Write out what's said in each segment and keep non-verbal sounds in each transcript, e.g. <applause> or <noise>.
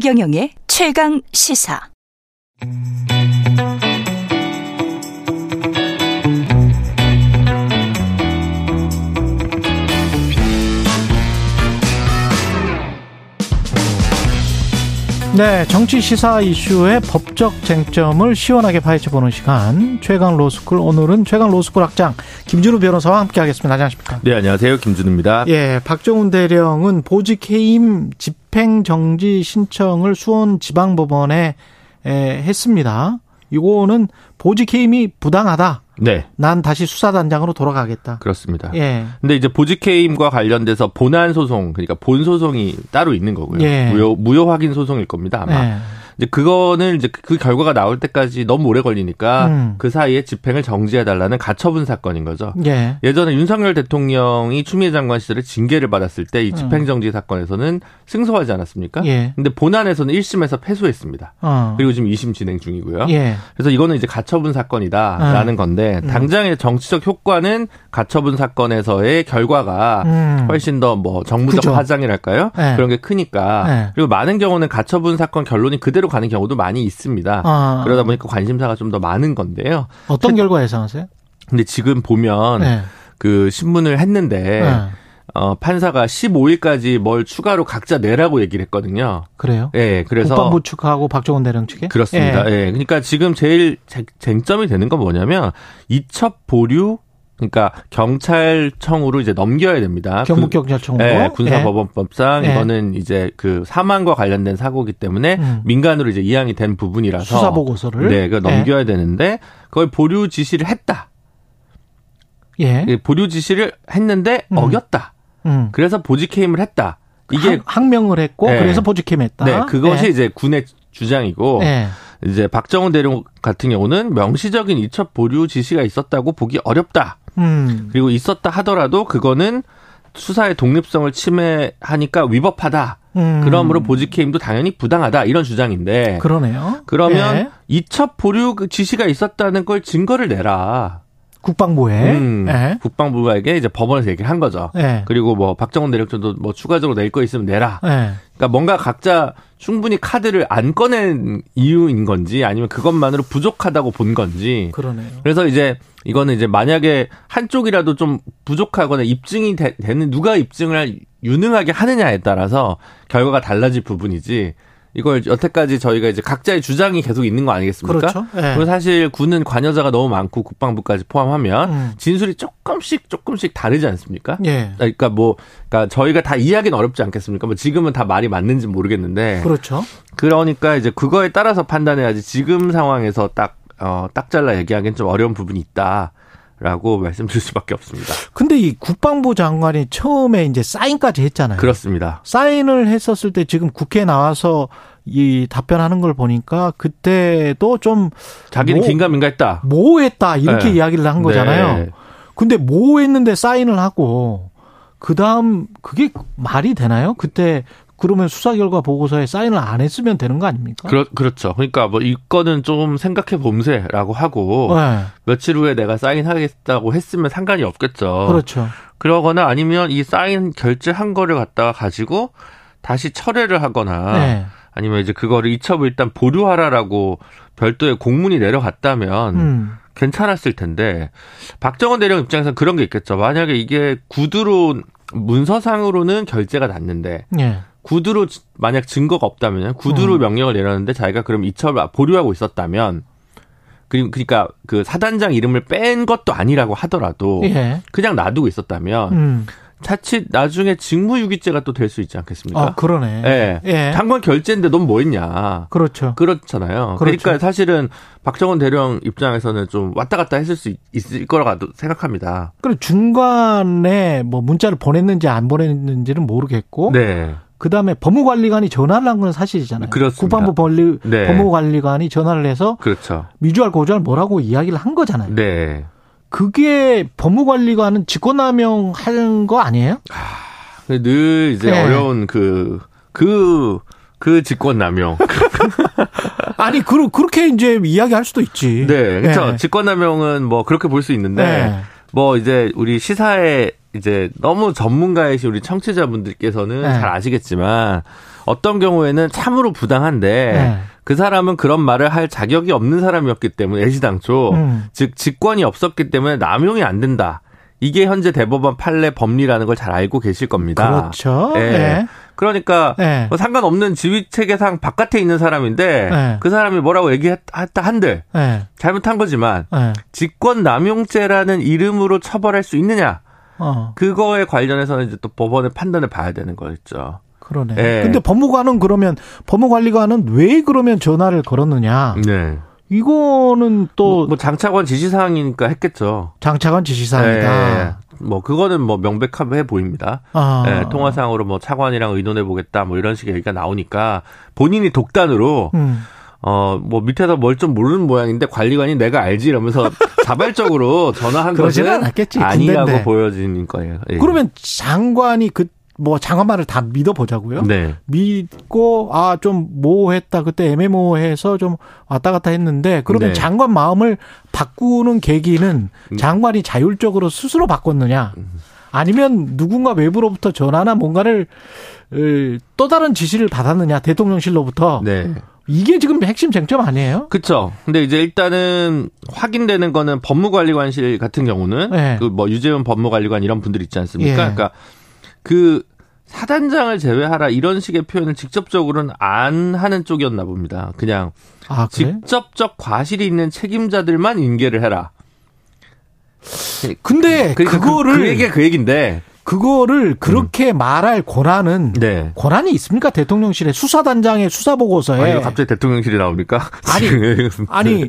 최경영의 최강 시사. 네, 정치 시사 이슈의 법적 쟁점을 시원하게 파헤쳐 보는 시간 최강 로스쿨 오늘은 최강 로스쿨 학장 김준우 변호사와 함께 하겠습니다. 안녕하십니까? 네, 안녕하세요. 김준우입니다. 예, 박정훈 대령은 보직 해임 집 행 정지 신청을 수원 지방법원에 했습니다. 이거는 보직 해임이 부당하다. 네. 난 다시 수사단장으로 돌아가겠다. 그렇습니다. 예. 근데 이제 보직해임과 관련돼서 본안 소송, 그러니까 본 소송이 따로 있는 거고요. 예. 무효, 무효 확인 소송일 겁니다, 아마. 예. 이제 그거는 이제 그 결과가 나올 때까지 너무 오래 걸리니까 음. 그 사이에 집행을 정지해 달라는 가처분 사건인 거죠. 예. 예전에 윤석열 대통령이 추미애 장관 시절에 징계를 받았을 때이 음. 집행 정지 사건에서는 승소하지 않았습니까? 예. 근데 본안에서는 1심에서 패소했습니다. 어. 그리고 지금 2심 진행 중이고요. 예. 그래서 이거는 이제 가처분 사건이다라는 어. 건데 음. 당장의 정치적 효과는 가처분 사건에서의 결과가 음. 훨씬 더 뭐 정무적 그죠. 파장이랄까요? 예. 그런 게 크니까 예. 그리고 많은 경우는 가처분 사건 결론이 그대로 가는 경우도 많이 있습니다. 아. 그러다 보니까 관심사가 좀 더 많은 건데요. 어떤 결과 예상하세요? 근데 지금 보면 네. 그 신문을 했는데 네. 어, 판사가 15일까지 뭘 추가로 각자 내라고 얘기를 했거든요. 그래요? 예, 네, 그래서. 국방부 측하고 박정원 대령 측에? 그렇습니다. 예. 네. 그러니까 지금 제일 쟁점이 되는 건 뭐냐면 이첩 보류 그러니까 경찰청으로 이제 넘겨야 됩니다. 경북경찰청으로. 네, 군사법원법상 네. 이거는 이제 그 사망과 관련된 사고기 때문에 음. 민간으로 이제 이양이 된 부분이라서 수사 보고서를 네, 그 넘겨야 네. 되는데 그걸 보류 지시를 했다. 예. 그 보류 지시를 했는데 음. 어겼다. 음. 그래서 보직해임을 했다. 이게 항 명을 했고 네. 그래서 보직해임했다. 네, 그것이 네. 이제 군의 주장이고 네. 이제 박정훈 대령 같은 경우는 명시적인 이첩 보류 지시가 있었다고 보기 어렵다. 음. 그리고 있었다 하더라도 그거는 수사의 독립성을 침해하니까 위법하다. 음. 그러므로 보직해임도 당연히 부당하다 이런 주장인데. 그러네요. 그러면 예. 이첩 보류 지시가 있었다는 걸 증거를 내라. 국방부에 음, 예. 국방부에게 이제 법원에서 얘기를 한 거죠. 예. 그리고 뭐 박정훈 내력전도 뭐 추가적으로 낼 거 있으면 내라. 예. 그러니까 뭔가 각자 충분히 카드를 안 꺼낸 이유인 건지 아니면 그것만으로 부족하다고 본 건지. 그러네요. 그래서 이제 이거는 이제 만약에 한쪽이라도 좀 부족하거나 입증이 되, 는 누가 입증을 유능하게 하느냐에 따라서 결과가 달라질 부분이지. 이걸 여태까지 저희가 이제 각자의 주장이 계속 있는 거 아니겠습니까? 그렇죠. 네. 그리고 사실 군은 관여자가 너무 많고 국방부까지 포함하면 음. 진술이 조금씩 조금씩 다르지 않습니까? 예. 그러니까 뭐 그러니까 저희가 다 이해하기는 어렵지 않겠습니까? 뭐 지금은 다 말이 맞는지 모르겠는데 그렇죠. 그러니까 이제 그거에 따라서 판단해야지 지금 상황에서 딱 어, 딱 잘라 얘기하기는 좀 어려운 부분이 있다. 라고 말씀드릴 수밖에 없습니다. 근데 이 국방부 장관이 처음에 이제 사인까지 했잖아요. 그렇습니다. 사인을 했었을 때 지금 국회에 나와서 이 답변하는 걸 보니까 그때도 좀 자기는 뭐, 긴가민가했다. 모했다 이렇게 네. 이야기를 한 거잖아요. 네. 근데 모했는데 사인을 하고 그 다음 그게 말이 되나요? 그때 그러면 수사 결과 보고서에 사인을 안 했으면 되는 거 아닙니까? 그렇, 그렇죠. 그러니까 뭐 이거는 좀 생각해 봄새라고 하고 네. 며칠 후에 내가 사인하겠다고 했으면 상관이 없겠죠. 그렇죠. 그러거나 아니면 이 사인 결제한 거를 갖다가 가지고 다시 철회를 하거나 네. 아니면 이제 그거를 이첩을 일단 보류하라라고 별도의 공문이 내려갔다면 음. 괜찮았을 텐데 박정원 대령 입장에서는 그런 게 있겠죠. 만약에 이게 구두로 문서상으로는 결제가 났는데 네. 구두로 만약 증거가 없다면 구두로 음. 명령을 내렸는데 자기가 그럼 이첩을 보류하고 있었다면 그러니까 그 사단장 이름을 뺀 것도 아니라고 하더라도 예. 그냥 놔두고 있었다면 음. 자칫 나중에 직무유기죄가 또 될 수 있지 않겠습니까? 아, 그러네. 예. 예. 장관 결재인데 넌 뭐 했냐. 그렇죠. 그렇잖아요. 그렇죠. 그러니까 사실은 박정원 대령 입장에서는 좀 왔다 갔다 했을 수 있을 거라고 생각합니다. 그리고 중간에 뭐 문자를 보냈는지 안 보냈는지는 모르겠고. 네. 그 다음에 법무관리관이 전화를 한 건 사실이잖아요. 그렇습니다. 국방부 권리, 네. 법무관리관이 전화를 해서 그렇죠. 미주알 고주알 뭐라고 이야기를 한 거잖아요. 네. 그게 법무관리관은 직권남용 하는 거 아니에요? 아, 늘 이제 네. 어려운 그, 그, 그 직권남용. <laughs> 아니, 그, 그렇게 이제 이야기할 수도 있지. 네. 그렇죠. 네. 직권남용은 뭐 그렇게 볼 수 있는데, 네. 뭐 이제 우리 시사에 이제 너무 전문가이신 우리 청취자분들께서는 네. 잘 아시겠지만 어떤 경우에는 참으로 부당한데 네. 그 사람은 그런 말을 할 자격이 없는 사람이었기 때문에 애시당초 음. 즉 직권이 없었기 때문에 남용이 안 된다. 이게 현재 대법원 판례 법리라는 걸 잘 알고 계실 겁니다. 그렇죠. 네. 네. 그러니까 네. 뭐 상관없는 지휘 체계상 바깥에 있는 사람인데 네. 그 사람이 뭐라고 얘기했다 한들 네. 잘못한 거지만 네. 직권 남용죄라는 이름으로 처벌할 수 있느냐? 어. 그거에 관련해서는 이제 또 법원의 판단을 봐야 되는 거였죠. 그러네. 네. 근데 법무관은 그러면 법무관리관은 왜 그러면 전화를 걸었느냐? 네. 이거는 또 뭐, 뭐 장차관 지시사항이니까 했겠죠. 장차관 지시사항이다. 네. 뭐 그거는 뭐 명백해 보입니다. 아. 네, 통화상으로 뭐 차관이랑 의논해 보겠다 뭐 이런 식의 얘기가 나오니까 본인이 독단으로 음. 어뭐 밑에서 뭘 좀 모르는 모양인데 관리관이 내가 알지 이러면서 <laughs> 자발적으로 전화한 것은 않았겠지, 아니라고 군대인데. 보여지는 거예요. 예. 그러면 장관이 그 뭐 장관 말을 다 믿어보자고요. 네. 믿고 아 좀 모호했다 그때 애매모호해서 좀 왔다 갔다 했는데 그러면 네. 장관 마음을 바꾸는 계기는 음. 장관이 자율적으로 스스로 바꿨느냐? 아니면 누군가 외부로부터 전화나 뭔가를 또 다른 지시를 받았느냐 대통령실로부터 네. 이게 지금 핵심 쟁점 아니에요? 그렇죠. 근데 이제 일단은 확인되는 거는 법무관리관실 같은 경우는 네. 그뭐 유재훈 법무관리관 이런 분들 있지 않습니까? 예. 그러니까 그 사단장을 제외하라 이런 식의 표현을 직접적으로는 안 하는 쪽이었나 봅니다. 그냥 아, 그래? 직접적 과실이 있는 책임자들만 인계를 해라. 근데 그러니까 그, 그거를 그, 그 얘기가 그 얘긴데 그거를 그렇게 음. 말할 권한은 네. 권한이 있습니까 대통령실에 수사단장의 수사 보고서에 아니, 갑자기 대통령실이 나옵니까? <laughs> 아니 아니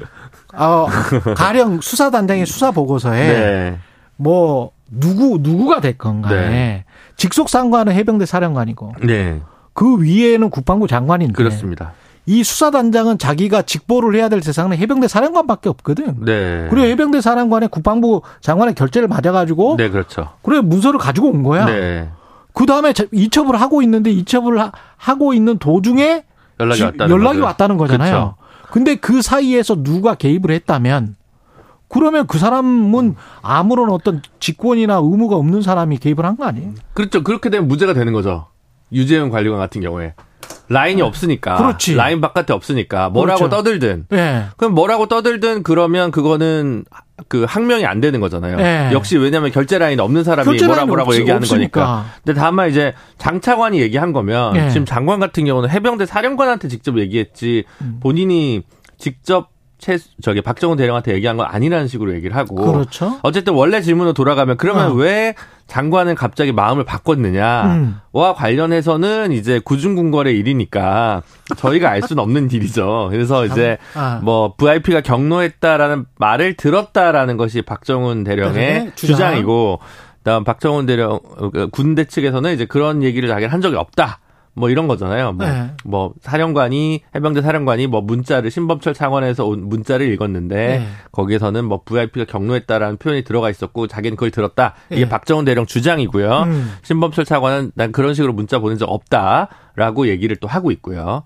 어, 가령 수사단장의 수사 보고서에 네. 뭐 누구 누구가 됐건 간에 네. 직속 상관은 해병대 사령관이고 네. 그 위에는 국방부 장관인데 그렇습니다. 이 수사단장은 자기가 직보를 해야 될 세상은 해병대 사령관밖에 없거든. 네. 그래 해병대 사령관의 국방부 장관의 결재를 맞아가지고. 네, 그렇죠. 그래 문서를 가지고 온 거야. 네. 그 다음에 이첩을 하고 있는데 이첩을 하 고 있는 도중에 연락이 왔다는, 연락이 왔다는 거잖아요. 그렇죠. 근데 그 사이에서 누가 개입을 했다면 그러면 그 사람은 아무런 어떤 직권이나 의무가 없는 사람이 개입을 한 거 아니에요? 그렇죠. 그렇게 되면 문제가 되는 거죠. 유재현 관리관 같은 경우에. 라인이 네. 없으니까. 그렇지. 라인 바깥에 없으니까. 뭐라고 그렇죠. 떠들든. 네. 그럼 뭐라고 떠들든 그러면 그거는 그 항명이 안 되는 거잖아요. 네. 역시 왜냐하면 결제 라인 없는 사람이 뭐라 뭐라고 없, 얘기하는 없으니까. 거니까. 근데 다만 이제 장차관이 얘기한 거면 네. 지금 장관 같은 경우는 해병대 사령관한테 직접 얘기했지 음. 본인이 직접 최 저기 박정훈 대령한테 얘기한 건 아니라는 식으로 얘기를 하고 그렇죠. 어쨌든 원래 질문으로 돌아가면 그러면 어. 왜 장관은 갑자기 마음을 바꿨느냐와 음. 관련해서는 이제 구중궁궐의 일이니까 저희가 알 수는 없는 일이죠. 그래서 이제 아. 뭐 VIP가 경로했다라는 말을 들었다라는 것이 박정훈 대령의 네, 주장. 주장이고 다음 박정훈 대령 그 군대 측에서는 이제 그런 얘기를 자기는 한 적이 없다. 뭐 이런 거잖아요. 뭐, 네. 뭐 사령관이 해병대 사령관이 뭐 문자를 신범철 차관에서 온 문자를 읽었는데 네. 거기에서는 뭐 VIP가 경로했다라는 표현이 들어가 있었고 자기는 그걸 들었다. 이게 네. 박정훈 대령 주장이고요. 음. 신범철 차관은 난 그런 식으로 문자 보낸 적 없다. 라고 얘기를 또 하고 있고요.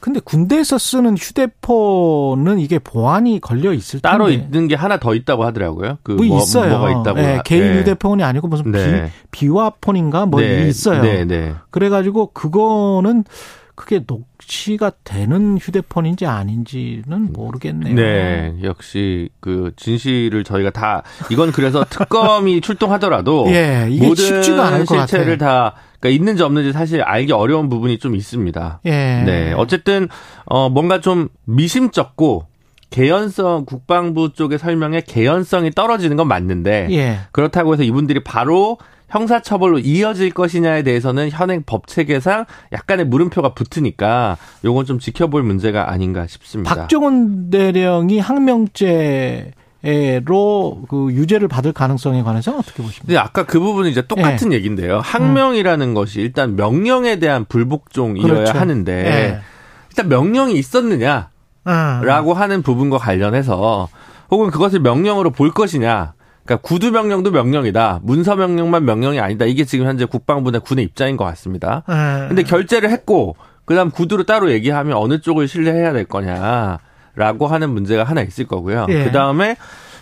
근데 군대에서 쓰는 휴대폰은 이게 보안이 걸려 있을 텐데. 따로 있는 게 하나 더 있다고 하더라고요. 그 뭐, 뭐 있어요. 뭐가 있다고. 네, 개인 네. 휴대폰이 아니고 무슨 네. 비, 비화폰인가 뭐 네. 있어요. 네, 네. 그래가지고 그거 는 그게 녹취가 되는 휴대폰인지 아닌지는 모르겠네요. 네, 역시 그 진실을 저희가 다 이건 그래서 <laughs> 특검이 출동하더라도 예, 모든 실체를 다 그러니까 있는지 없는지 사실 알기 어려운 부분이 좀 있습니다. 예. 네, 어쨌든 어 뭔가 좀 미심쩍고 개연성 국방부 쪽의 설명에 개연성이 떨어지는 건 맞는데 예. 그렇다고 해서 이분들이 바로 형사처벌로 이어질 것이냐에 대해서는 현행 법 체계상 약간의 물음표가 붙으니까 요건 좀 지켜볼 문제가 아닌가 싶습니다. 박정훈 대령이 항명죄 로그 유죄를 받을 가능성에 관해서 어떻게 보십니까? 네, 아까 그 부분은 이제 똑같은 네. 얘기인데요. 항명이라는 음. 것이 일단 명령에 대한 불복종이어야 그렇죠. 하는데 네. 일단 명령이 있었느냐라고 음. 하는 부분과 관련해서 혹은 그것을 명령으로 볼 것이냐 그러니까 구두 명령도 명령이다. 문서 명령만 명령이 아니다. 이게 지금 현재 국방부나 군의 입장인 것 같습니다. 음. 근데 결재를 했고 그다음 구두로 따로 얘기하면 어느 쪽을 신뢰해야 될 거냐라고 하는 문제가 하나 있을 거고요. 예. 그다음에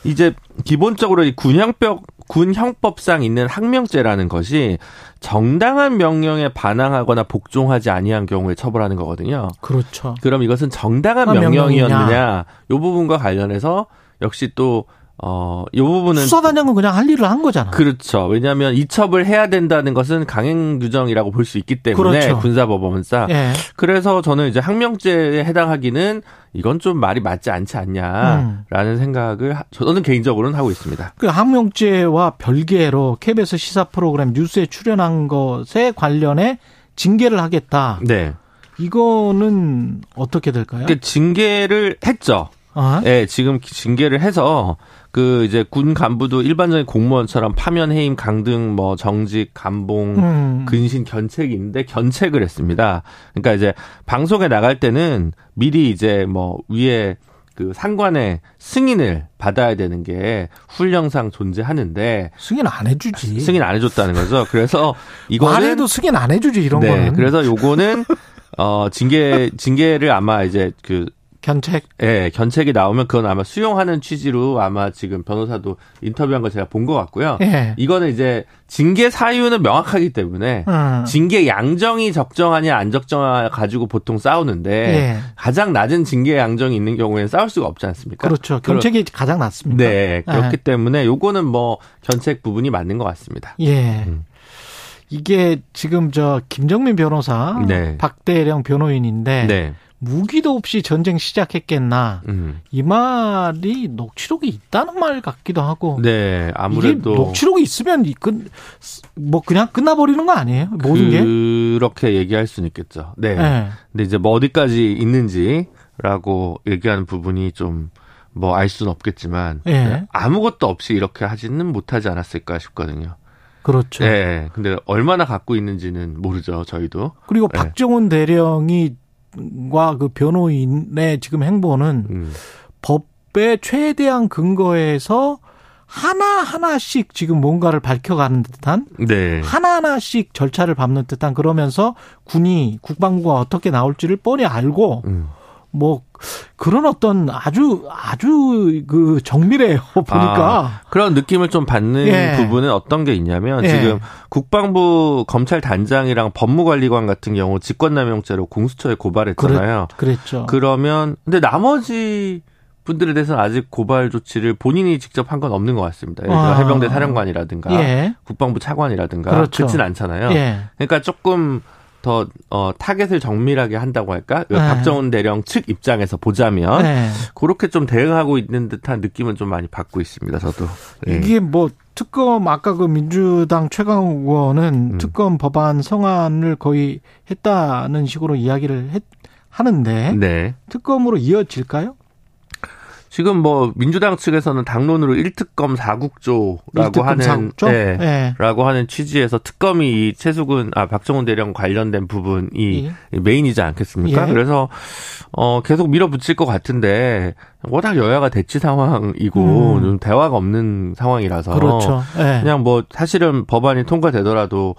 이제 기본적으로 이 군형법 군형법상 있는 항명죄라는 것이 정당한 명령에 반항하거나 복종하지 아니한 경우에 처벌하는 거거든요. 그렇죠. 그럼 이것은 정당한 명령이었느냐? 요 부분과 관련해서 역시 또 어, 요 부분은 수사단장은 그냥 할 일을 한 거잖아. 그렇죠. 왜냐하면 이첩을 해야 된다는 것은 강행 규정이라고 볼 수 있기 때문에 그렇죠. 군사법원상. 예. 그래서 저는 이제 항명죄에 해당하기는 이건 좀 말이 맞지 않지 않냐라는 음. 생각을 저는 개인적으로는 하고 있습니다. 그 항명죄와 별개로 KBS 시사 프로그램 뉴스에 출연한 것에 관련해 징계를 하겠다. 네. 이거는 어떻게 될까요? 그 징계를 했죠. 아? 네, 지금 징계를 해서 그 이제 군 간부도 일반적인 공무원처럼 파면 해임 강등 뭐 정직 감봉 음. 근신 견책이 있는데 견책을 했습니다. 그러니까 이제 방송에 나갈 때는 미리 이제 뭐 위에 그 상관의 승인을 받아야 되는 게 훈령상 존재하는데 승인 안 해주지. 승인 안 해줬다는 거죠. 그래서 <laughs> 이거는 말해도 승인 안 해주지 이런 네, 거는. 그래서 요거는 어 징계 징계를 아마 이제 그 견책? 예, 견책이 나오면 그건 아마 수용하는 취지로 아마 지금 변호사도 인터뷰한 거 제가 본 것 같고요. 예. 이거는 이제 징계 사유는 명확하기 때문에 음. 징계 양정이 적정하냐 안 적정하냐 가지고 보통 싸우는데 예. 가장 낮은 징계 양정이 있는 경우에는 싸울 수가 없지 않습니까? 그렇죠. 견책이 그러, 가장 낮습니다. 네, 그렇기 예. 때문에 요거는 뭐 견책 부분이 맞는 것 같습니다. 예. 음. 이게 지금 저 김정민 변호사, 네. 박대령 변호인인데 네. 무기도 없이 전쟁 시작했겠나 음. 이 말이 녹취록이 있다는 말 같기도 하고 네 아무래도 녹취록이 있으면 뭐 그냥 끝나버리는 거 아니에요 모든 게 그렇게 얘기할 수는 있겠죠 네. 네. 근데 이제 뭐 어디까지 있는지라고 얘기하는 부분이 좀 뭐 알 수는 없겠지만 네. 아무것도 없이 이렇게 하지는 못하지 않았을까 싶거든요. 그렇죠. 네. 근데 얼마나 갖고 있는지는 모르죠, 저희도. 그리고 네. 박정훈 대령이 과그 변호인의 지금 행보는 음. 법의 최대한 근거에서 하나하나씩 지금 뭔가를 밝혀가는 듯한 네. 하나하나씩 절차를 밟는 듯한 그러면서 군이 국방부가 어떻게 나올지를 뻔히 알고 음. 뭐 그런 어떤 아주 아주 그 정밀해요 <laughs> 보니까 아, 그런 느낌을 좀 받는 예. 부분은 어떤 게 있냐면 예. 지금 국방부 검찰 단장이랑 법무관리관 같은 경우 직권남용죄로 공수처에 고발했잖아요. 그랬, 그랬죠. 그러면 근데 나머지 분들에 대해서는 아직 고발 조치를 본인이 직접 한 건 없는 것 같습니다. 예를 들어 아. 해병대 사령관이라든가 예. 국방부 차관이라든가 그렇죠. 그렇진 않잖아요. 예. 그러니까 조금 더 어, 타겟을 정밀하게 한다고 할까? 네. 박정훈 대령 측 입장에서 보자면 네. 그렇게 좀 대응하고 있는 듯한 느낌은 좀 많이 받고 있습니다. 저도 네. 이게 뭐 특검 아까 그 민주당 최강 의원은 음. 특검 법안 성안을 거의 했다는 식으로 이야기를 했, 하는데 네. 특검으로 이어질까요? 지금 뭐 민주당 측에서는 당론으로 1특검 4국조라고 1특검 하는 4국조? 네, 네. 라고 하는 취지에서 특검이 이 최수근 아 박정훈 대령 관련된 부분이 예. 메인이지 않겠습니까? 예. 그래서 어 계속 밀어붙일 것 같은데 워낙 여야가 대치 상황이고 음. 좀 대화가 없는 상황이라서 그렇죠. 예. 그냥 뭐 사실은 법안이 통과되더라도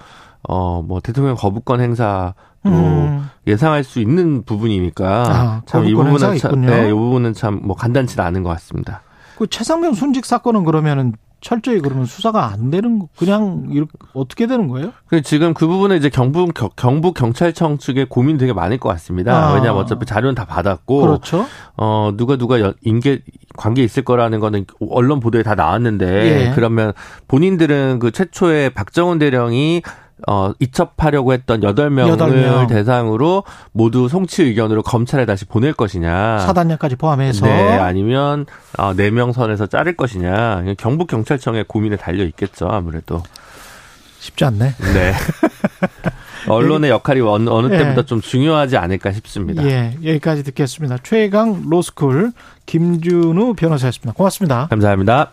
어, 뭐 대통령 거부권 행사 또 음. 예상할 수 있는 부분이니까 아, 참이 부분은 참, 네, 이 부분은 참 뭐 간단치 않은 것 같습니다. 그 최상병 순직 사건은 그러면은 철저히 그러면 수사가 안 되는 그냥 이렇게 어떻게 되는 거예요? 그 지금 그 부분은 이제 경북 경북 경찰청 측에 고민 되게 많을 것 같습니다. 아. 왜냐하면 어차피 자료는 다 받았고, 그렇죠. 어 누가 누가 인계 관계 있을 거라는 거는 언론 보도에 다 나왔는데 예. 그러면 본인들은 그 최초에 박정훈 대령이 어, 이첩하려고 했던 8명을 8명. 대상으로 모두 송치 의견으로 검찰에 다시 보낼 것이냐. 사단장까지 포함해서. 네, 아니면 어, 4명 선에서 자를 것이냐. 경북경찰청에 고민에 달려 있겠죠, 아무래도. 쉽지 않네. 네. <laughs> 언론의 역할이 어느, 어느 예. 때보다 예. 좀 중요하지 않을까 싶습니다. 예, 여기까지 듣겠습니다. 최강 로스쿨 김준우 변호사였습니다. 고맙습니다. 감사합니다.